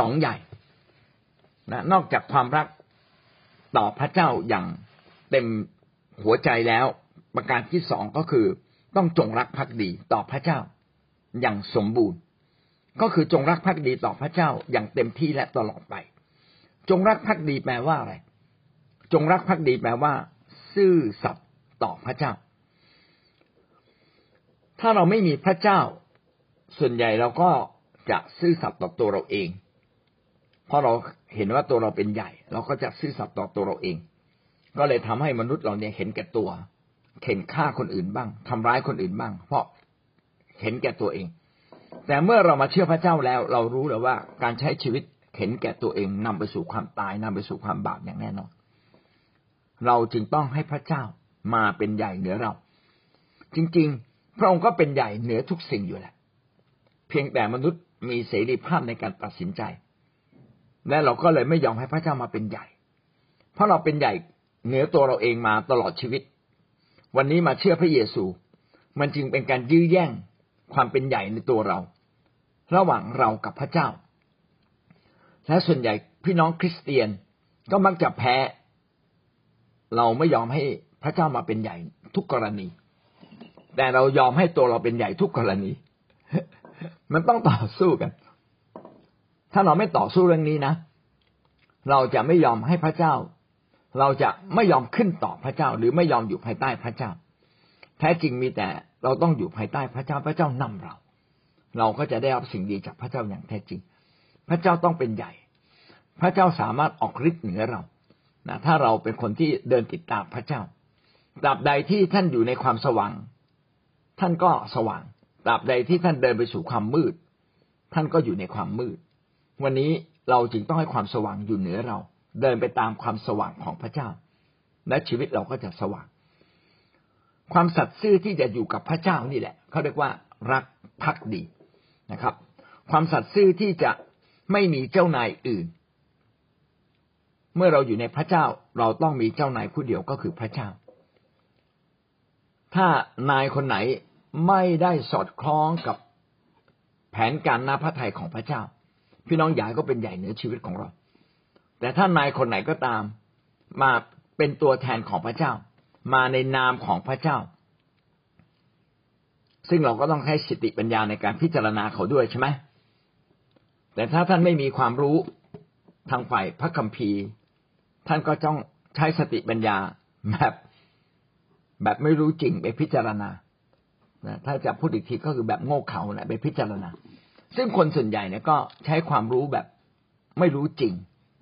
สองใหญ่นะนอกจากความรักต่อพระเจ้าอย่างเต็มหัวใจแล้ว ประการที่สองก็คือ ต้องจงรักภักดีต่อพระเจ้า อย่างสมบูรณ์ ก็คือจงรักภักดีต่อพระเจ้าอย่างเต็มที่และตลอดไป จงรักภักดีแปลว่าอะไร จงรักภักดีแปลว่า ซื่อสัตย์ต่อพระเจ้า ถ้าเราไม่มีพระเจ้า ส่วนใหญ่เราก็จะซื่อสัตย์ต่อตัวเราเอง เพราะเราเห็นว่าตัวเราเป็นใหญ่ เราก็จะซื่อสัตย์ต่อตัวเราเอง ก็เลยทำให้มนุษย์เราเนี่ยเห็นแก่ตัวเข็นฆ่าคนอื่นบ้างทำร้ายคนอื่นบ้าง เพราะเห็นแก่ตัวเอง แต่เมื่อเรามาเชื่อพระเจ้าแล้ว เรารู้แล้วว่าการใช้ชีวิตเห็นแก่ตัวเองนำไปสู่ความตายนำไปสู่ความบาปอย่างแน่นอน เราจึงต้องให้พระเจ้ามาเป็นใหญ่เหนือเรา จริงๆ พระองค์ก็เป็นใหญ่เหนือทุกสิ่งอยู่แหละ เพียงแต่มนุษย์มีเสรีภาพในการตัดสินใจ และเราก็เลยไม่ยอมให้พระเจ้ามาเป็นใหญ่ เพราะเราเป็นใหญ่เหนือตัวเราเองมาตลอดชีวิต วันนี้มาเชื่อพระเยซู มันจึงเป็นการยื้อแย่งความเป็นใหญ่ในตัวเรา ระหว่างเรากับพระเจ้า และส่วนใหญ่พี่น้องคริสเตียนก็มักจะแพ้ เราไม่ยอมให้พระเจ้ามาเป็นใหญ่ทุกกรณี แต่เรายอมให้ตัวเราเป็นใหญ่ทุกกรณี มันต้องต่อสู้กัน ถ้าเราไม่ต่อสู้เรื่องนี้นะ เราจะไม่ยอมให้พระเจ้า เราจะไม่ยอมขึ้นต่อพระเจ้า หรือไม่ยอมอยู่ภายใต้พระเจ้า แท้จริงมีแต่เราต้องอยู่ภายใต้พระเจ้าพระเจ้านำเรา เราก็จะได้รับสิ่งดีจากพระเจ้าอย่างแท้จริง พระเจ้าต้องเป็นใหญ่ พระเจ้าสามารถออกฤทธิ์เหนือเรานะถ้าเราเป็นคนที่เดินติดตามพระเจ้าตราบใดที่ท่านอยู่ในความสว่าง ท่านก็สว่างตราบใดที่ท่านเดินไปสู่ความมืด ท่านก็อยู่ในความมืด วันนี้เราจึงต้องให้ความสว่างอยู่เหนือเรา เดินไปตามความสว่างของพระเจ้า และชีวิตเราก็จะสว่าง ความสัตย์ซื่อที่จะอยู่กับพระเจ้านี่แหละเขาเรียกว่ารักพักดีนะครับ ความสัตย์ซื่อที่จะไม่มีเจ้านายอื่น เมื่อเราอยู่ในพระเจ้าเราต้องมีเจ้านายผู้เดียวก็คือพระเจ้า ถ้านายคนไหนไม่ได้สอดคล้องกับแผนการนาพระทัยของพระเจ้า พี่น้องใหญ่ก็เป็นใหญ่เหนือชีวิตของเรา แต่ถ้านายคนไหนก็ตาม มาเป็นตัวแทนของพระเจ้า มาในนามของพระเจ้า ซึ่งเราก็ต้องใช้สติปัญญาในการพิจารณาเขาด้วยใช่ไหมแต่ถ้าท่านไม่มีความรู้ทางฝ่ายพระคัมภีร์ ท่านก็ต้องใช้สติปัญญาแบบแบบไม่รู้จริงไปพิจารณาถ้าจะพูดอีกทีก็คือแบบโง่เขลานะไปพิจารณา ซึ่งคนส่วนใหญ่เนี่ยก็ใช้ความรู้แบบไม่รู้จริง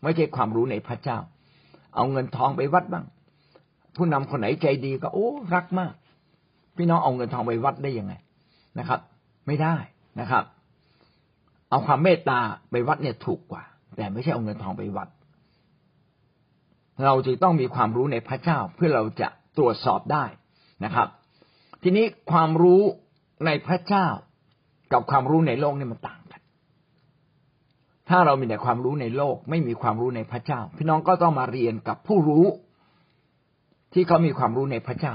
ไม่ใช่ความรู้ในพระเจ้า เอาเงินทองไปวัดบ้าง ผู้นำคนไหนใจดีก็ โอ้ รักมาก พี่น้องเอาเงินทองไปวัดได้ยังไงนะครับ ไม่ได้นะครับ เอาความเมตตาไปวัดเนี่ยถูกกว่า แต่ไม่ใช่เอาเงินทองไปวัด เราจึงต้องมีความรู้ในพระเจ้าเพื่อเราจะตรวจสอบได้นะครับ ทีนี้ความรู้ในพระเจ้า กับความรู้ในโลกนี่มันต่างกัน ถ้าเรามีแต่ความรู้ในโลก ไม่มีความรู้ในพระเจ้า พี่น้องก็ต้องมาเรียนกับผู้รู้ ที่เขามีความรู้ในพระเจ้า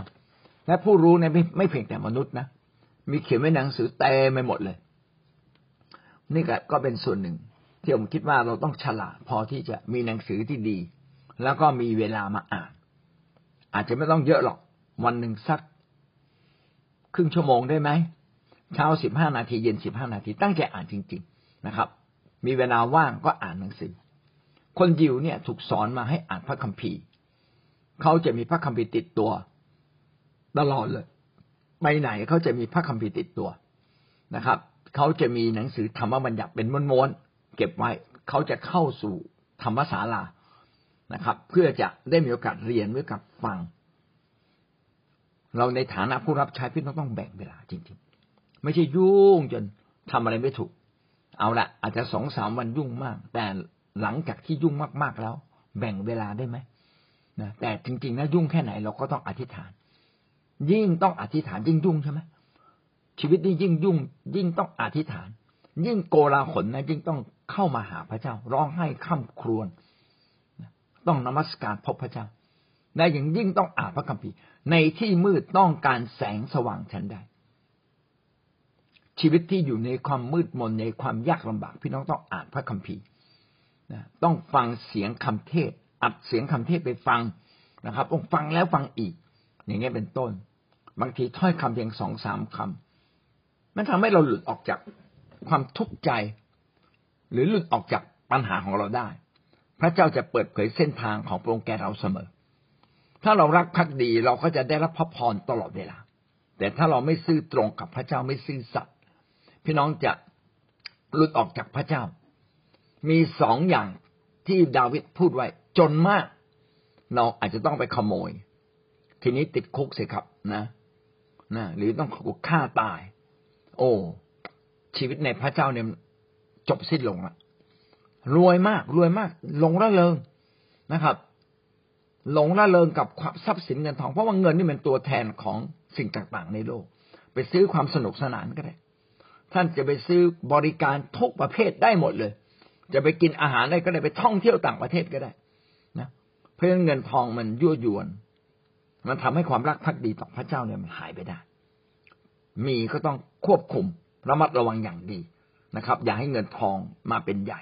และผู้รู้ในไม่ไม่เพียงแต่มนุษย์นะมีเขียนไว้หนังสือเต็มไปหมดเลย นี่ก็เป็นส่วนหนึ่ง ที่ผมคิดว่าเราต้องฉลาดพอที่จะมีหนังสือที่ดี แล้วก็มีเวลามาอ่าน อาจจะไม่ต้องเยอะหรอก วันหนึ่งสัก ครึ่งชั่วโมงได้ไหม เช้าสิบห้านาทีเย็นสิบห้านาทีตั้งใจอ่านจริง ๆนะครับ มีเวลาว่างก็อ่านหนังสือ คนยิวเนี่ยถูกสอนมาให้อ่านพระคัมภีร์ เขาจะมีพระคัมภีร์ติดตัวตลอดเลยไปไหนเขาจะมีพระคัมภีร์ติดตัวนะครับ เขาจะมีหนังสือธรรมบัญญัติเป็นม้วนๆเก็บไว้ เขาจะเข้าสู่ธรรมศาลานะครับ เพื่อจะได้มีโอกาสเรียนเมื่อกับฟัง เราในฐานะผู้รับใช้พี่น้องต้องแบ่งเวลาจริง ๆ ไม่ใช่ยุ่งจนทำอะไรไม่ถูก เอาละอาจจะสองสามวันยุ่งมาก แต่หลังจากที่ยุ่งมากๆแล้ว แบ่งเวลาได้ไหมนะแต่จริงๆนะยุ่งแค่ไหนเราก็ต้องอธิษฐาน ยิ่งต้องอธิษฐานยิ่งยุ่งใช่ไหมชีวิตนี้ยิ่งยุ่ง ยิ่งต้องอธิษฐาน ยิ่งโกลาหลนะยิ่งต้องเข้ามาหาพระเจ้า ร้องไห้ข้ามครวญต้องนมัสการพบพระเจ้าและอย่างยิ่งต้องอ่านพระคัมภีร์ในที่มืดต้องการแสงสว่างฉันใด ชีวิตที่อยู่ในความมืดมนในความยากลำบาก พี่น้องต้องอ่านพระคัมภีร์ต้องฟังเสียงคำเทศ อัดเสียงคำเทศไปฟังนะครับองฟังแล้วฟังอีก อย่างเงี้ยเป็นต้น บางทีถ้อยคำเพียงสองสามคำมันทำให้เราหลุดออกจากความทุกข์ใจ หรือหลุดออกจากปัญหาของเราได้ พระเจ้าจะเปิดเผยเส้นทางของพระองค์แก่เราเสมอ ถ้าเรารักพักดีเราก็จะได้รับพระพรตลอดเวลาแต่ถ้าเราไม่ซื่อตรงกับพระเจ้าไม่ซื่อสัตย์ พี่น้องจะหลุดออกจากพระเจ้า มีสองอย่างที่ดาวิดพูดไว้ จนมาก เราอาจจะต้องไปขโมย ทีนี้ติดคุกสิครับนะนะหรือต้องถูกฆ่าตาย โอ้ ชีวิตในพระเจ้าเนี่ยจบสิ้นลงละรวยมาก รวยมาก หลงระเริงนะครับ หลงระเริงกับความทรัพย์สินเงินทอง เพราะว่าเงินนี่เป็นตัวแทนของสิ่งต่างๆในโลก ไปซื้อความสนุกสนานก็ได้ ท่านจะไปซื้อบริการทุกประเภทได้หมดเลย จะไปกินอาหารได้ก็ได้ไปท่องเที่ยวต่างประเทศก็ได้นะเพราะเงินทองมันยั่วยวน มันทำให้ความรักพักดีต่อพระเจ้าเนี่ยมันหายไปได้ มีก็ต้องควบคุมระมัดระวังอย่างดีนะครับ อย่าให้เงินทองมาเป็นใหญ่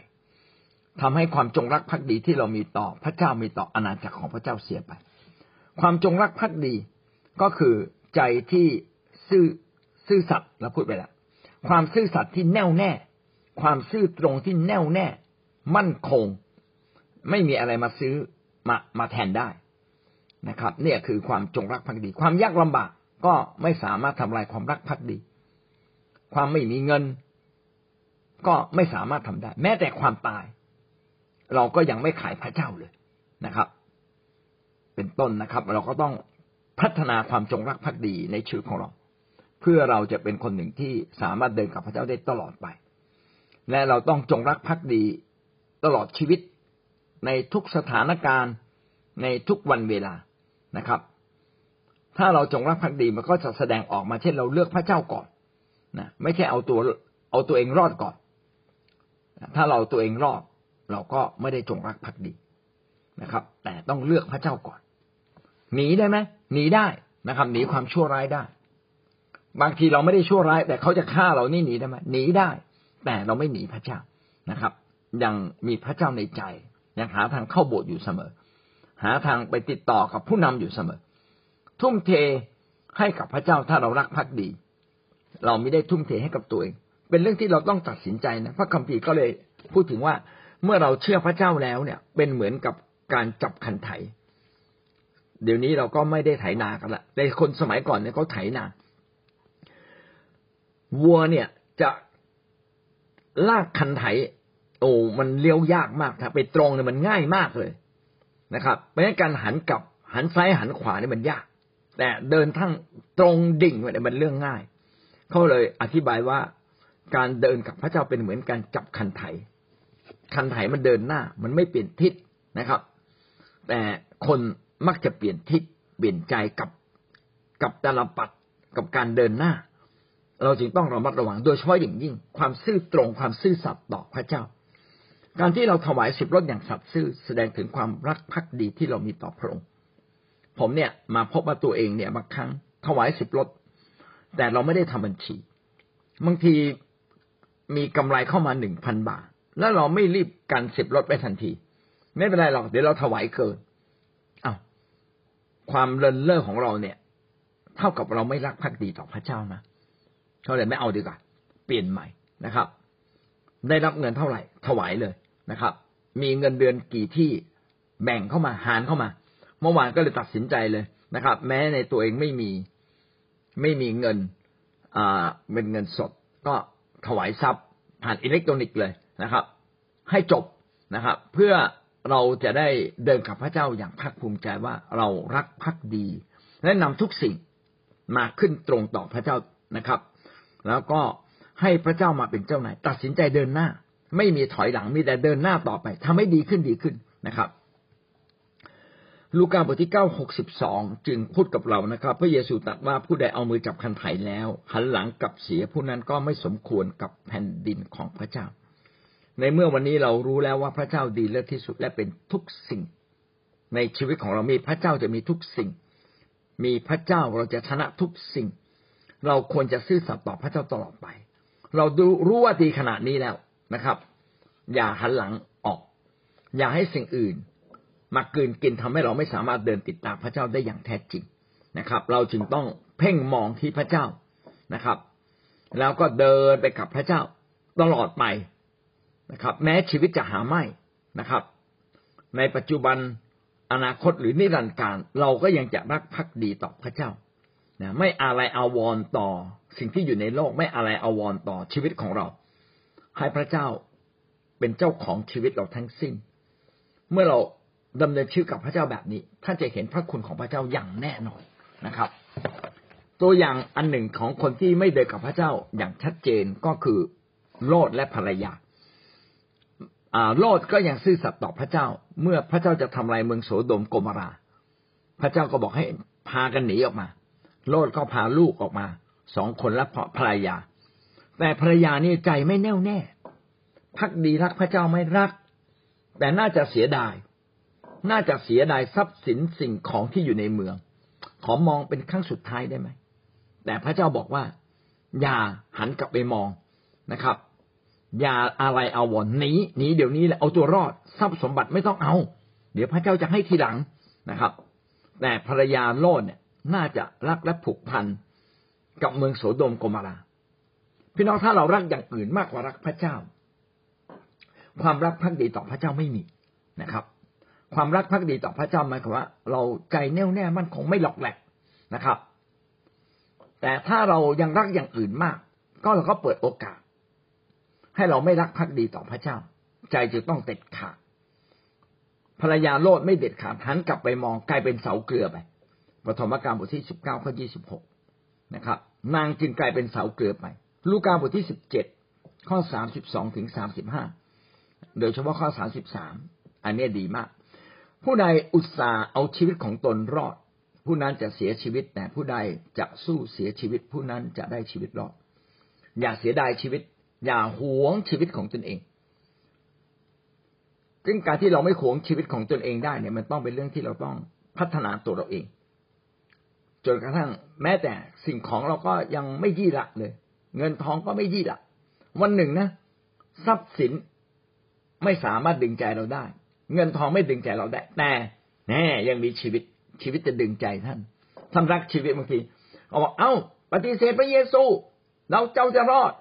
ทำให้ความจงรักภักดีที่เรามีต่อพระเจ้ามีต่ออาณาจักรของพระเจ้าเสียไป ความจงรักภักดีก็คือใจที่ซื่อซื่อสัตย์เราพูดไปแล้ว ความซื่อสัตย์ที่แน่วแน่ ความซื่อตรงที่แน่วแน่ มั่นคง ไม่มีอะไรมาซื้อมามาแทนได้นะครับ เนี่ยคือความจงรักภักดี ความยากลำบากก็ไม่สามารถทำลายความรักภักดี ความไม่มีเงิน ก็ไม่สามารถทำได้ แม้แต่ความตาย เราก็ยังไม่ขายพระเจ้าเลยนะครับ เป็นต้นนะครับ เราก็ต้องพัฒนาความจงรักภักดีในชีวิตของเรา เพื่อเราจะเป็นคนหนึ่งที่สามารถเดินกับพระเจ้าได้ตลอดไป และเราต้องจงรักภักดีตลอดชีวิตในทุกสถานการณ์ในทุกวันเวลานะครับ ถ้าเราจงรักภักดีมันก็จะแสดงออกมาเช่นเราเลือกพระเจ้าก่อนนะไม่ใช่เอาตัวเอาตัวเองรอดก่อน ถ้าเราตัวเองรอด เราก็ไม่ได้จงรักภักดีนะครับ แต่ต้องเลือกพระเจ้าก่อน หนีได้ไหมหนีได้นะครับ หนีความชั่วร้ายได้ บางทีเราไม่ได้ชั่วร้าย แต่เขาจะฆ่าเรานี่หนีได้ไหมหนีได้ แต่เราไม่หนีพระเจ้านะครับ ยังมีพระเจ้าในใจยังหาทางเข้าโบสถ์อยู่เสมอ หาทางไปติดต่อกับผู้นำอยู่เสมอ ทุ่มเทให้กับพระเจ้าถ้าเรารักพักดี เราไม่ได้ทุ่มเทให้กับตัวเอง เป็นเรื่องที่เราต้องตัดสินใจนะพระคัมภีร์ก็เลยพูดถึงว่าเมื่อเราเชื่อพระเจ้าแล้วเนี่ย เป็นเหมือนกับการจับคันไถ เดี๋ยวนี้เราก็ไม่ได้ไถนากันละแต่คนสมัยก่อนเนี่ยเขาไถนา วัวเนี่ยจะลากคันไถ โอ้มันเลี้ยวยากมากถ้าไปตรงเนี่ยมันง่ายมากเลยนะครับเพราะฉะนั้นการหันกลับหันซ้ายหันขวาเนี่ยมันยาก แต่เดินทั้งตรงดิ่งเนี่ยมันเรื่องง่าย เขาเลยอธิบายว่าการเดินกับพระเจ้าเป็นเหมือนการจับคันไถ คันไถมันเดินหน้า มันไม่เปลี่ยนทิศนะครับ แต่คนมักจะเปลี่ยนทิศเปลี่ยนใจกับกับตาลปัดกับการเดินหน้า เราจึงต้องระมัดระวังโดยเฉพาะอย่างยิ่ง ความซื่อตรงความซื่อสัตย์ต่อพระเจ้า การที่เราถวายสิบรถอย่างสัตย์ซื่อแสดงถึงความรักภักดีที่เรามีต่อพระองค์ ผมเนี่ยมาพบว่าตัวเองเนี่ยบางครั้งถวายสิบรถแต่เราไม่ได้ทำบัญชี บางทีมีกำไรเข้ามาหนึ่งพันบาท แล้วเราไม่รีบกันสิบลดไปทันที ไม่เป็นไรหรอกเดี๋ยวเราถวายเกินอา้าวความเลินเล่อของเราเนี่ย เท่ากับเราไม่รักภักดีต่อพระเจ้านะ เขาเลยไม่เอาดีกว่า เปลี่ยนใหม่นะครับ ได้รับเงินเท่าไหร่ ถวายเลยนะครับ มีเงินเดือนกี่ที่แบ่งเข้ามาหารเข้ามา เมื่อวานก็เลยตัดสินใจเลยนะครับ แม้ในตัวเองไม่มีไม่มีเงินอ่าเป็นเงินสด ก็ถวายทรัพย์ผ่านอิเล็กทรอนิกส์เลยนะครับ ให้จบนะครับ เพื่อเราจะได้เดินกับพระเจ้าอย่างภาคภูมิใจว่าเรารักพักดี และนำทุกสิ่งมาขึ้นตรงต่อพระเจ้านะครับ แล้วก็ให้พระเจ้ามาเป็นเจ้านายตัดสินใจเดินหน้า ไม่มีถอยหลังมีแต่เดินหน้าต่อไปทำให้ดีขึ้นดีขึ้นนะครับ ลูกาบทที่เก้าหกสิบสองจึงพูดกับเรานะครับ พระเยซูตรัสว่าผู้ใดเอามือจับคันไถแล้วหันหลังกลับเสียผู้นั้นก็ไม่สมควรกับแผ่นดินของพระเจ้า ในเมื่อวันนี้เรารู้แล้วว่าพระเจ้าดีเลิศที่สุดและเป็นทุกสิ่ง ในชีวิตของเรามีพระเจ้าจะมีทุกสิ่ง มีพระเจ้าเราจะชนะทุกสิ่ง เราควรจะซื่อสัตย์ต่อพระเจ้าตลอดไป เราดูรู้ว่าดีขนาดนี้แล้วนะครับ อย่าหันหลังออก อย่าให้สิ่งอื่น มากืนกินทำให้เราไม่สามารถเดินติดตามพระเจ้าได้อย่างแท้จริงนะครับ เราจึงต้องเพ่งมองที่พระเจ้านะครับ แล้วก็เดินไปกับพระเจ้าตลอดไปนะครับ แม้ชีวิตจะหาไม่นะครับ ในปัจจุบันอนาคตหรือนิรันดร์การ เราก็ยังจะรักภักดีต่อพระเจ้า นะไม่อะไรอาวรต่อสิ่งที่อยู่ในโลก ไม่อะไรอาวรต่อชีวิตของเรา ให้พระเจ้าเป็นเจ้าของชีวิตเราทั้งสิ้น เมื่อเราดำเนินชีวิตกับพระเจ้าแบบนี้ ท่านจะเห็นพระคุณของพระเจ้าอย่างแน่นอนนะครับ ตัวอย่างอันหนึ่งของคนที่ไม่เดินกับพระเจ้าอย่างชัดเจนก็คือโลดและภรรยาโลดก็ยังซื่อสัตย์ต่อพระเจ้า เมื่อพระเจ้าจะทำลายเมืองโสดมโกมรา พระเจ้าก็บอกให้พากันหนีออกมา โลดก็พาลูกออกมาสองคนและภรรยา แต่ภรรยานี่ใจไม่แน่วแน่ พักดีรักพระเจ้าไม่รัก แต่น่าจะเสียดาย น่าจะเสียดายทรัพย์สินสิ่งของที่อยู่ในเมือง ขอมองเป็นครั้งสุดท้ายได้ไหม แต่พระเจ้าบอกว่า อย่าหันกลับไปมองนะครับ อย่าอะไรเอาวอนหนีหนีเดี๋ยวนี้แหละเอาตัวรอดทรัพย์สมบัติไม่ต้องเอา เดี๋ยวพระเจ้าจะให้ทีหลังนะครับ แต่ภรรยาโลดเนี่ย น่าจะรักและผูกพันกับเมืองโสโดมโกมารา พี่น้องถ้าเรารักอย่างอื่นมากกว่ารักพระเจ้า ความรักพักดีต่อพระเจ้าไม่มีนะครับ ความรักพักดีต่อพระเจ้าหมายความว่า เราใจแน่วแน่มั่นคงไม่หลอกแหลกนะครับ แต่ถ้าเรายังรักอย่างอื่นมาก ก็เราก็เปิดโอกาส ให้เราไม่รักภักดีต่อพระเจ้า ใจจะต้องเด็ดขาดภรรยาโลดไม่เด็ดขาดหันกลับไปมองกลายเป็นเสาเกลือไป ปฐมกาลบทที่สิบเก้าข้อยี่สิบหกนะครับ นางจึงกลายเป็นเสาเกลือไป ลูกาบทที่สิบเจ็ดข้อสามสิบสองถึงสามสิบห้าโดยเฉพาะข้อสามสิบสามอันนี้ดีมาก ผู้ใดอุตส่าห์เอาชีวิตของตนรอด ผู้นั้นจะเสียชีวิตแต่ผู้ใดจะสู้เสียชีวิต ผู้นั้นจะได้ชีวิตรอด อย่าเสียดายชีวิต อย่าหวงชีวิตของตนเองซึ่งการที่เราไม่หวงชีวิตของตนเองได้เนี่ยมันต้องเป็นเรื่องที่เราต้องพัฒนาตัวเราเอง จนกระทั่งแม้แต่สิ่งของเราก็ยังไม่ยี่ละเลย เงินทองก็ไม่ยี่ละวันหนึ่งนะ ทรัพย์สินไม่สามารถดึงใจเราได้ เงินทองไม่ดึงใจเราได้ แต่แน่ยังมีชีวิตชีวิตจะดึงใจท่านท่านรักชีวิตบางทีเขาบอกเอ้า ปฏิเสธพระเยซู เราเจ้าจะรอด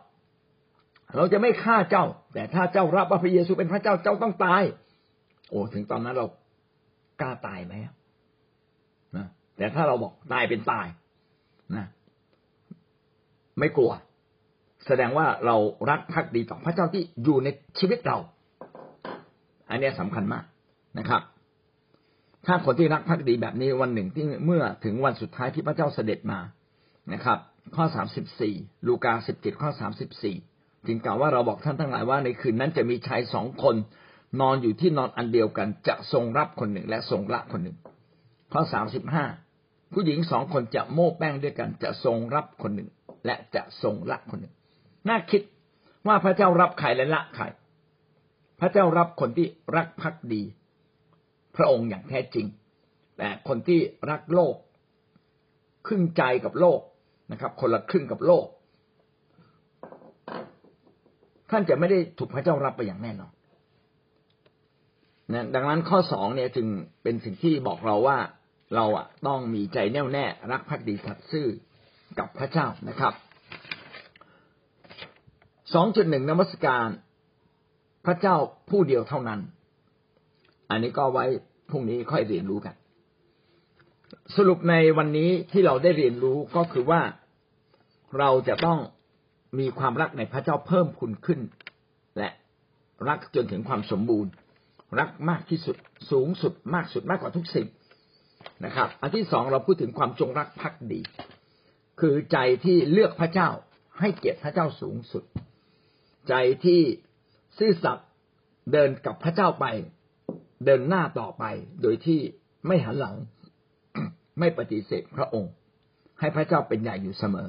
เราจะไม่ฆ่าเจ้า แต่ถ้าเจ้ารับว่าพระเยซูเป็นพระเจ้าเจ้าต้องตาย โอ้ถึงตอนนั้นเรากล้าตายไหม แต่ถ้าเราบอกตายเป็นตายนะไม่กลัว แสดงว่าเรารักภักดีต่อพระเจ้าที่อยู่ในชีวิตเรา อันนี้สำคัญมากนะครับ ถ้าคนที่รักภักดีแบบนี้วันหนึ่งที่เมื่อถึงวันสุดท้ายที่พระเจ้าเสด็จมานะครับ ข้อสามสิบสี่ลูกาสิบเจ็ดข้อสามสิบสี่จึงกล่าวว่าเราบอกท่านทั้งหลายว่าในคืนนั้นจะมีชายสองคน นอนอยู่ที่นอนอันเดียวกัน จะทรงรับคนหนึ่งและทรงละคนหนึ่งข้อสามสิบห้า ผู้หญิงสองคนจะโม้แป้งด้วยกัน จะทรงรับคนหนึ่ง และจะทรงละคนหนึ่ง น่าคิดว่าพระเจ้ารับใครและละใคร พระเจ้ารับคนที่รักพักดี พระองค์อย่างแท้จริง แต่คนที่รักโลก ครึ่งใจกับโลกนะครับ คนละครึ่งกับโลก ท่านจะไม่ได้ถูกพระเจ้ารับไปอย่างแน่นอนนะดังนั้นข้อสองเนี่ยจึงเป็นสิ่งที่บอกเราว่า เราอะต้องมีใจแน่วแน่รักภักดีสัตย์ซื่อกับพระเจ้านะครับสองจุดหนึ่งนมัสการพระเจ้าผู้เดียวเท่านั้น อันนี้ก็ไว้พรุ่งนี้ค่อยเรียนรู้กัน สรุปในวันนี้ที่เราได้เรียนรู้ก็คือว่าเราจะต้องมีความรักในพระเจ้าเพิ่มพูนขึ้น และรักจนถึงความสมบูรณ์ รักมากที่สุด สูงสุดมากสุดมากกว่าทุกสิ่ง นะครับ อันที่สองเราพูดถึงความจงรักภักดี คือใจที่เลือกพระเจ้าให้เกียรติพระเจ้าสูงสุด ใจที่ซื่อสัตย์เดินกับพระเจ้าไป เดินหน้าต่อไป โดยที่ไม่หันหลัง ไม่ปฏิเสธพระองค์ ให้พระเจ้าเป็นใหญ่อยู่เสมอ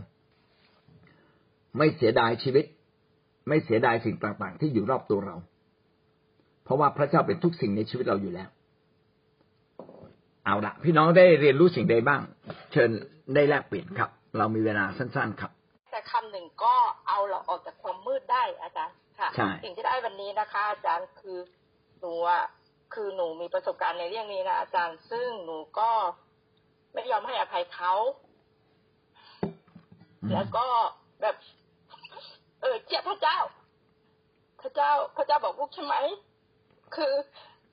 ไม่เสียดายชีวิต ไม่เสียดายสิ่งต่างๆ ที่อยู่รอบตัวเรา เพราะว่าพระเจ้าเป็นทุกสิ่งในชีวิตเราอยู่แล้ว เอาละพี่น้องได้เรียนรู้สิ่งใดบ้าง เชิญได้แลกเปลี่ยนครับ เรามีเวลาสั้น ๆ ครับ แต่คำหนึ่งก็เอาเราออกจากความมืดได้อาจารย์ค่ะสิ่งที่ได้วันนี้นะคะ อาจารย์คือหนูคือหนูมีประสบการณ์ในเรื่องนี้นะอาจารย์ ซึ่งหนูก็ไม่ยอมให้อภัยเขาแล้วก็แบบ เออเจ้าพระเจ้า พระเจ้า พระเจ้าบอกลูกใช่ไหมคือ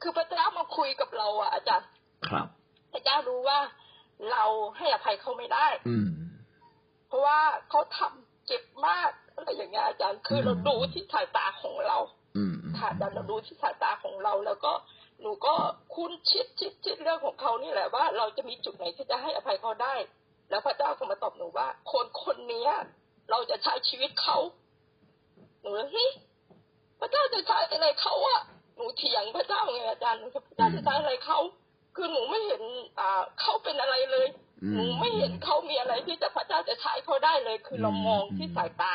คือพระเจ้ามาคุยกับเราอะอาจารย์ครับ พระเจ้ารู้ว่าเราให้อภัยเขาไม่ได้ อืม เพราะว่าเขาทำเจ็บมากอะไรอย่างเงี้ยอาจารย์คือเราดูที่สายตาของเรา อืมค่ะอาจารย์เราดูที่สายตาของเราแล้วก็หนูก็คุ้นชิดชิดชิดเรื่องของเขานี่แหละว่า เราจะมีจุดไหนที่จะให้อภัยเขาได้ แล้วพระเจ้าก็มาตอบหนูว่า คนคนเนี้ยเราจะใช้ชีวิตเขาหนูเลยเฮ้ยพระเจ้าจะใช้อะไรเขาอะหนูเถียงพระเจ้าไงอาจารย์พระเจ้าจะใช้อะไรเขา คือหนูไม่เห็นอ่าเขาเป็นอะไรเลยอืมหนูไม่เห็นเขามีอะไรที่จะพระเจ้าจะใช้เขาได้เลย คือเราอืมมองที่สายตา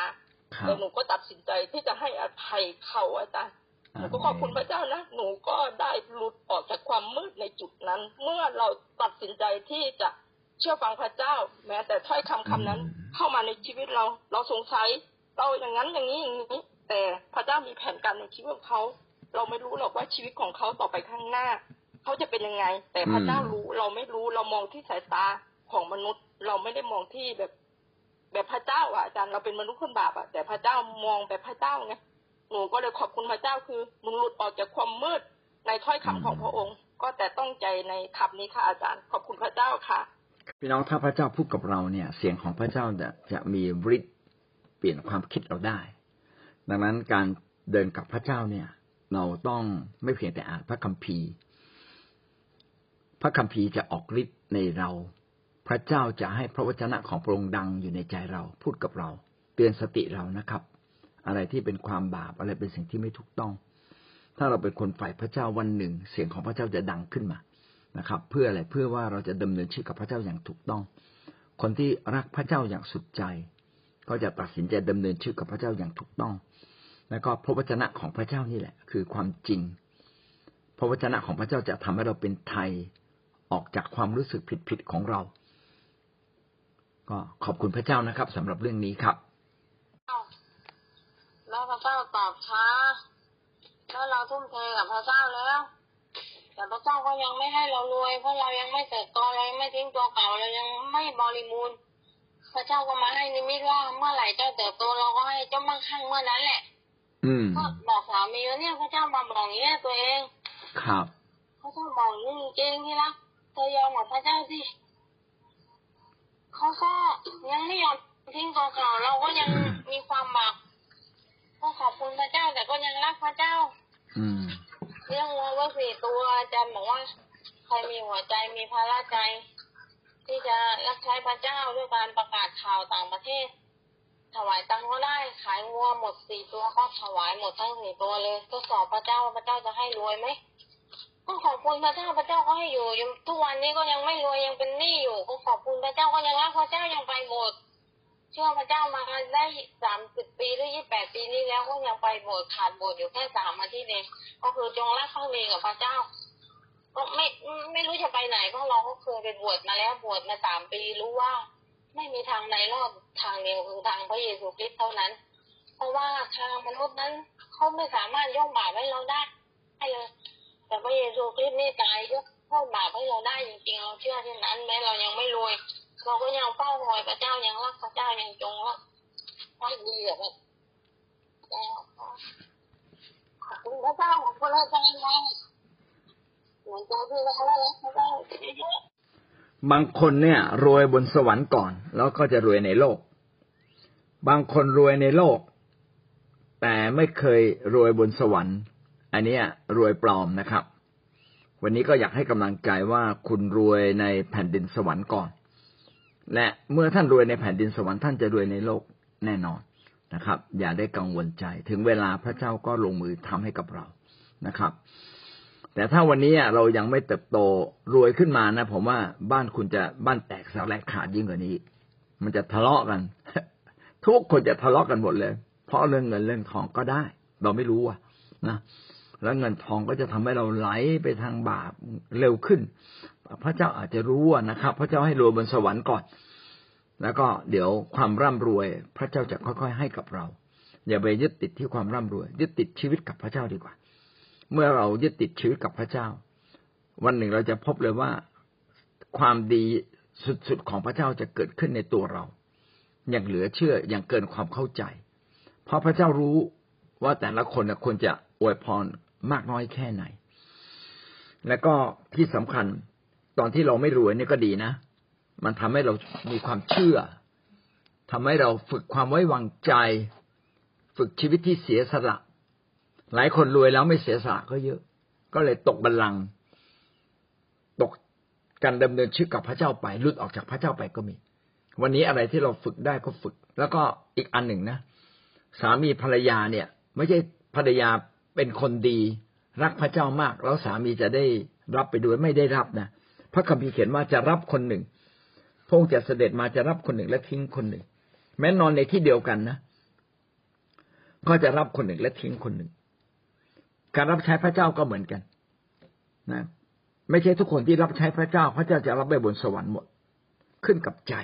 ครัแต่บหนูก็ตัดสินใจที่จะให้อภัยเขาอาจารย์หนูก็ขอบคุณพระเจ้านะ หนูก็ได้หลุดออกจากความมืดในจุดนั้น เมื่อเราตัดสินใจที่จะเชื่อฟังพระเจ้า แม้แต่ถ้อยคำคำนั้น เข้ามาในชีวิตเรา เราสงสัยเราอย่างนั้นอย่างนี้อย่างนี้ แต่พระเจ้ามีแผนการในชีวิตของเขา เราไม่รู้หรอกว่าชีวิตของเขาต่อไปข้างหน้า เขาจะเป็นยังไง แต่พระเจ้ารู้เราไม่รู้เรามองที่สายตาของมนุษย์ เราไม่ได้มองที่แบบ แบบพระเจ้าอะอาจารย์เราเป็นมนุษย์คนบาปอะแต่พระเจ้ามองแบบพระเจ้าไงหนูก็เลยขอบคุณพระเจ้าคือหนูหลุดออกจากความมืดในถ้อยคำของพระองค์ ก็แต่ต้องใจในคำนี้ค่ะอาจารย์ ขอบคุณพระเจ้าค่ะพี่น้องถ้าพระเจ้าพูดกับเราเนี่ย เสียงของพระเจ้าจะจะมีฤทธิ์เปลี่ยนความคิดเราได้ ดังนั้นการเดินกับพระเจ้าเนี่ย เราต้องไม่เพียงแต่อ่านพระคัมภีร์ พระคัมภีร์จะออกฤทธิ์ในเรา พระเจ้าจะให้พระวจนะของพระองค์ดังอยู่ในใจเราพูดกับเรา เตือนสติเรานะครับ อะไรที่เป็นความบาปอะไรเป็นสิ่งที่ไม่ถูกต้อง ถ้าเราเป็นคนฝ่ายพระเจ้าวันหนึ่ง เสียงของพระเจ้าจะดังขึ้นมานะครับ เพื่ออะไรเพื่อว่าเราจะดำเนินชีวิตกับพระเจ้าอย่างถูกต้อง คนที่รักพระเจ้าอย่างสุดใจ ก็จะตัดสินใจดำเนินชีวิตกับพระเจ้าอย่างถูกต้อง แล้วก็พระวจนะของพระเจ้านี่แหละ คือความจริง พระวจนะของพระเจ้าจะทำให้เราเป็นไทย ออกจากความรู้สึกผิดๆของเรา ก็ขอบคุณพระเจ้านะครับสำหรับเรื่องนี้ครับแล้วพระเจ้าตอบช้าแล้วเราทุ่มเทกับพระเจ้าแล้วแต่พระเจ้าก็ยังไม่ให้เรารวยเพราะเรายังไม่เติบโตเรายังไม่ทิ้งตัวเก่าเรายังไม่บริบูรณ์พระเจ้าก็มาให้นิมิตว่าเมื่อไหร่เจ้าเติบโตเราก็ให้เจ้ามั่งคั่งเมื่อนั้นแหละ อืมก็บอกสามีว่าเนี่ยพระเจ้ามาบอกอย่างนี้ยตัวเอง ครับพระเจ้าบอกอย่างนี้จริงๆที่รัก เธอยอมกับพระเจ้าสิเขาก็ยังไม่ยอมทิ้งตัวเก่าเราก็ยังมีความบาปก็ขอบคุณพระเจ้า แต่ก็ยังรักพระเจ้า อืมเรื่องวัวว่าสี่ตัวอาจารย์บอกว่า ใครมีหัวใจมีภาระใจ ที่จะรับใช้พระเจ้าด้วยการประกาศข่าวต่างประเทศ ถวายตังค์ก็ได้ขายวัวหมดสี่ตัวก็ถวายหมดทั้งสี่ตัวเลยทดสอบพระเจ้าว่าพระเจ้าจะให้รวยไหม ก็ขอบคุณพระเจ้าพระเจ้าก็ให้อยู่ยังทุกวันนี้ก็ยังไม่รวยยังเป็นหนี้อยู่ ก็ขอบคุณพระเจ้าก็ยังรักพระเจ้ายังไปโบสถ์เชื่อพระเจ้ามาได้สามสิบปีหรือยี่แปดปีนี้แล้วก็ยังไปโบสถ์ขาดโบสถ์อยู่แค่สามอาทิตย์เองก็คือจงรักภักดีกับพระเจ้า ก็ไม่ไม่รู้จะไปไหนเพราะเราก็เคยไปบวชมาแล้วบวชมาสามปีรู้ว่า ไม่มีทางไหนรอดทางเดียวคือทางพระเยซูคริสต์เท่านั้น เพราะว่าทางมนุษย์นั้นเขาไม่สามารถยกบาปให้เราได้เลย แต่พระเยซูคริสต์นี่ตายยกโทษบาปให้เราได้จริงๆเราเชื่อเช่นนั้นแม้เรายังไม่รวยเราก็ยังเฝ้าคอยพระเจ้ายังรักพระเจ้ายังจงรักให้ดีกับพระเจ้าขอบคุณพระเจ้าขอบคุณพระเจ้านะเหมือนใจที่เรารักพระเจ้าเยอะบางคนเนี่ย รวยบนสวรรค์ก่อน แล้วก็จะรวยในโลก บางคนรวยในโลก แต่ไม่เคยรวยบนสวรรค์ อันนี้รวยปลอมนะครับ วันนี้ก็อยากให้กำลังใจว่าคุณรวยในแผ่นดินสวรรค์ก่อน และเมื่อท่านรวยในแผ่นดินสวรรค์ท่านจะรวยในโลกแน่นอนนะครับ อย่าได้กังวลใจ ถึงเวลาพระเจ้าก็ลงมือทำให้กับเรานะครับ แต่ถ้าวันนี้เรายังไม่เติบโตรวยขึ้นมานะผมว่าบ้านคุณจะบ้านแตกสลายขาดยิ่งกว่านี้ มันจะทะเลาะกัน ทุกคนจะทะเลาะกันหมดเลย เพราะเรื่องเงินเรื่องทองก็ได้ เราไม่รู้อะนะ แล้วเงินทองก็จะทำให้เราไหลไปทางบาปเร็วขึ้น พระเจ้าอาจจะรู้นะครับ พระเจ้าให้รวยบนสวรรค์ก่อน แล้วก็เดี๋ยวความร่ำรวย พระเจ้าจะค่อย ๆ ให้กับเรา อย่าไปยึดติดที่ความร่ำรวย ยึดติดชีวิตกับพระเจ้าดีกว่า เมื่อเรายึดติดชีวิตกับพระเจ้า วันหนึ่งเราจะพบเลยว่าความดีสุดๆของพระเจ้าจะเกิดขึ้นในตัวเรา อย่างเหลือเชื่ออย่างเกินความเข้าใจ เพราะพระเจ้ารู้ว่าแต่ละคนควรจะอวยพร มากน้อยแค่ไหน และก็ที่สำคัญตอนที่เราไม่รวยนี่ก็ดีนะ มันทำให้เรามีความเชื่อทำให้เราฝึกความไว้วางใจ ฝึกชีวิตที่เสียสละ หลายคนรวยแล้วไม่เสียสละก็เยอะ ก็เลยตกบัลลังก์ตกการดำเนินชีวิตกับพระเจ้าไปหลุดออกจากพระเจ้าไปก็มี วันนี้อะไรที่เราฝึกได้ก็ฝึก แล้วก็อีกอันหนึ่งนะสามีภรรยาเนี่ย ไม่ใช่ภรรยา เป็นคนดี รักพระเจ้ามาก แล้วสามีจะได้รับไปด้วยไม่ได้รับนะพระคัมภีร์เขียนว่าจะรับคนหนึ่งพระองค์จะเสด็จมาจะรับคนหนึ่งและทิ้งคนหนึ่ง แม้นอนในที่เดียวกันนะก็จะรับคนหนึ่งและทิ้งคนหนึ่ง การรับใช้พระเจ้าก็เหมือนกัน นะ ไม่ใช่ทุกคนที่รับใช้พระเจ้า พระเจ้าจะรับไปบนสวรรค์หมด ขึ้นกับใจ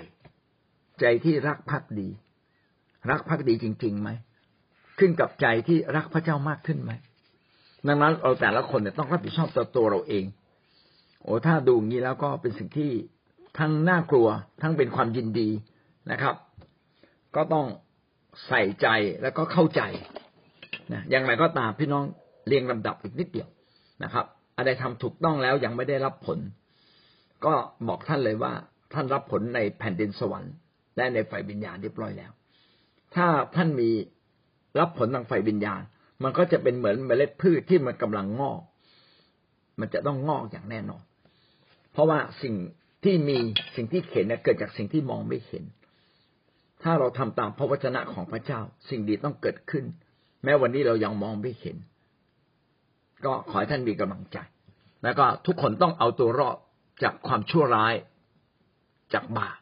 ใจที่รักพักดี รักพักดีจริงๆไหม ขึ้นกับใจที่รักพระเจ้ามากขึ้นไหมดังนั้นเราแต่ละคนเนี่ยต้องรับผิดชอบต่อตัวเราเอง โอ้ถ้าดูงี้แล้วก็เป็นสิ่งที่ทั้งน่ากลัวทั้งเป็นความยินดีนะครับ ก็ต้องใส่ใจแล้วก็เข้าใจนะอย่างไรก็ตามพี่น้องเรียงลำดับอีกนิดเดียวนะครับ อะไรทำถูกต้องแล้วยังไม่ได้รับผล ก็บอกท่านเลยว่าท่านรับผลในแผ่นดินสวรรค์ และในฝ่ายวิญญาณเรียบร้อยแล้ว ถ้าท่านมี รับผลทางฝ่ายวิญญาณ มันก็จะเป็นเหมือนเมล็ดพืชที่มันกำลังงอก มันจะต้องงอกอย่างแน่นอน เพราะว่าสิ่งที่มีสิ่งที่เห็นเนี่ยเกิดจากสิ่งที่มองไม่เห็น ถ้าเราทำตามพระวจนะของพระเจ้า สิ่งดีต้องเกิดขึ้น แม้วันนี้เรายังมองไม่เห็น ก็ขอให้ท่านมีกำลังใจ แล้วก็ทุกคนต้องเอาตัวรอดจากความชั่วร้ายจากบาป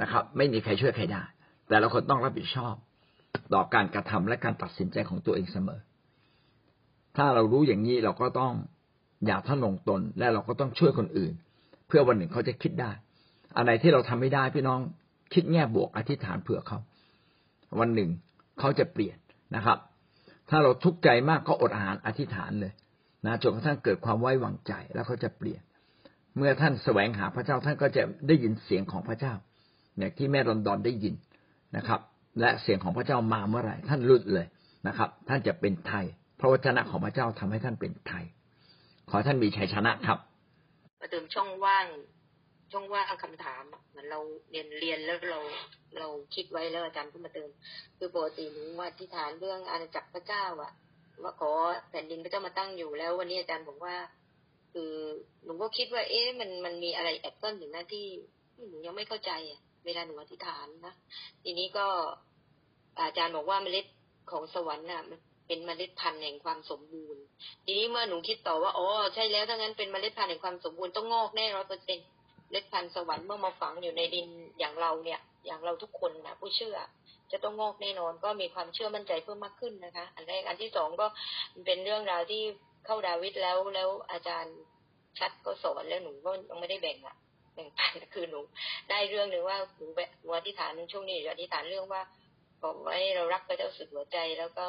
นะครับ ไม่มีใครช่วยใครได้ แต่ละคนต้องรับผิดชอบ ต่อการกระทำและการตัดสินใจของตัวเองเสมอ ถ้าเรารู้อย่างนี้เราก็ต้องอย่าท่านลงตนและเราก็ต้องช่วยคนอื่น เพื่อวันหนึ่งเขาจะคิดได้ อะไรที่เราทำไม่ได้พี่น้องคิดแง่บวกอธิษฐานเผื่อเขา วันหนึ่งเขาจะเปลี่ยนนะครับ ถ้าเราทุกข์ใจมากก็อดอาหารอธิษฐานเลยนะจนกระทั่งเกิดความไว้วางใจแล้วเขาจะเปลี่ยน เมื่อท่านแสวงหาพระเจ้าท่านก็จะได้ยินเสียงของพระเจ้าเนี่ยที่แม่รอนดอนได้ยินนะครับ และเสียงของพระเจ้ามาเมื่อไหร่ท่านรุดเลยนะครับ ท่านจะเป็นไทย พระวจนะของพระเจ้าทำให้ท่านเป็นไทย ขอท่านมีชัยชนะครับมาเติมช่องว่างช่องว่างคำถามเหมือนเราเรียนเรียนแล้วเราเราคิดไว้แล้วอาจารย์ก็มาเติม คือปกติหนูว่าที่ฐานเรื่องอาณาจักรพระเจ้าอะ ว่าขอแผ่นดินพระเจ้ามาตั้งอยู่แล้ว วันนี้อาจารย์บอกว่า คือหนูก็คิดว่า เอ๊ะมันมันมีอะไรแอบซ่อนอยู่หน้าที่หนูยังไม่เข้าใจอะเวลาหนูอธิษฐานนะทีนี้ก็ อาจารย์บอกว่าเมล็ดของสวรรค์น่ะเป็นเมล็ดพันธุ์แห่งความสมบูรณ์ ทีนี้เมื่อหนูคิดต่อว่าอ๋อใช่แล้วถ้างั้นเป็นเมล็ดพันธุ์แห่งความสมบูรณ์ต้องงอกแน่ร้อยเปอร์เซ็นต์เมล็ดพันธุ์สวรรค์เมื่อมาฝังอยู่ในดินอย่างเราเนี่ย อย่างเราทุกคนนะผู้เชื่อ จะต้องงอกแน่นอนก็มีความเชื่อมั่นใจเพิ่มมากขึ้นนะคะ อันแรกอันที่สองก็เป็นเรื่องราวที่เข้าดาวิดแล้วแล้วอาจารย์ชัดก็สอนแล้วหนูก็ยังไม่ได้แบ่งอะแบ่งปันคือหนู ได้เรื่องหนึ่งว่าหนูแบบอธิษฐานช่วงนี้อธิษฐานเรื่องว่า บอกไว้เรารักพระเจ้าสุดหัวใจ แล้วก็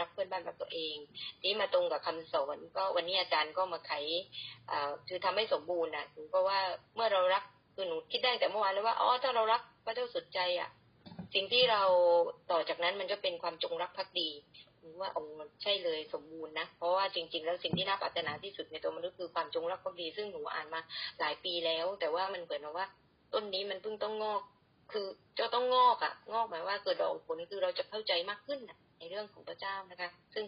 รักเพื่อนบ้านรักตัวเอง นี่มาตรงกับคำสอนก็วันนี้อาจารย์ก็มาไขอ่าคือทำให้สมบูรณ์อะหนูก็ว่าเมื่อเรารักคือหนูคิดได้แต่เมื่อวานแล้วว่าอ๋อถ้าเรารักพระเจ้าสุดใจอะ สิ่งที่เราต่อจากนั้นมันก็เป็นความจงรักภักดีว่าองค์ใช่เลยสมบูรณ์นะเพราะว่าจริง ๆ แล้วสิ่งที่น่าปรารถนาที่สุดในตัวมนุษย์คือความจงรักภักดี ซึ่งหนูอ่านมาหลายปีแล้ว แต่ว่ามันเหมือนว่า ต้นนี้มันเพิ่งต้องงอก คือจะต้องงอกอะ่ะ งอกหมายว่าเกิดดอกผลคือเราจะเข้าใจมากขึ้นในเรื่องของพระเจ้านะคะ ซึ่ง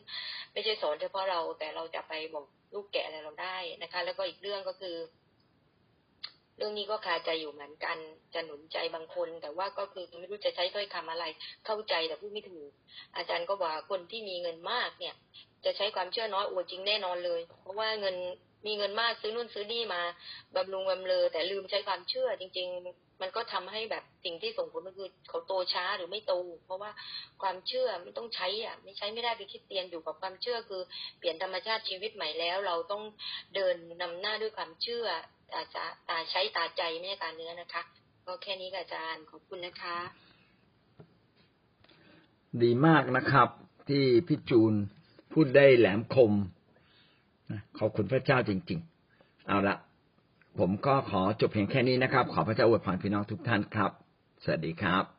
ไม่ใช่สอนเฉพาะเราแต่เราจะไปบอกลูกแกะอะไรเราได้นะคะ แล้วก็อีกเรื่องก็คือ เรื่องนี้ก็คาใจอยู่เหมือนกันจะหนุนใจบางคน แต่ว่าก็คือไม่รู้จะใช้ถ้อยคำอะไร เข้าใจแต่พูดไม่ถูก อาจารย์ก็ว่าคนที่มีเงินมากเนี่ย จะใช้ความเชื่อน้อยอวดจริงแน่นอนเลย เพราะว่าเงินมีเงินมากซื้อนู่นซื้อนี่มาบำรุงบำเรอแต่ลืมใช้ความเชื่อจริง ๆ มันก็ทำให้แบบสิ่งที่ส่งผลก็คือเขาโตช้าหรือไม่โต เพราะว่าความเชื่อมันต้องใช้อะ ไม่ใช้ไม่ได้ไปคิดเตียนอยู่กับความเชื่อคือเปลี่ยนธรรมชาติชีวิตใหม่แล้ว เราต้องเดินนำหน้าด้วยความเชื่ออาจจะตาใช้ตาใจไม่ใช่ตาเนื้อนะคะ ก็แค่นี้อาจารย์ขอบคุณนะคะ ดีมากนะครับ ที่พี่จูนพูดได้แหลมคมนะขอบคุณพระเจ้าจริง ๆ เอาละ ผมก็ขอจบเพียงแค่นี้นะครับ ขอพระเจ้าอวยพรพี่น้องทุกท่านครับ สวัสดีครับ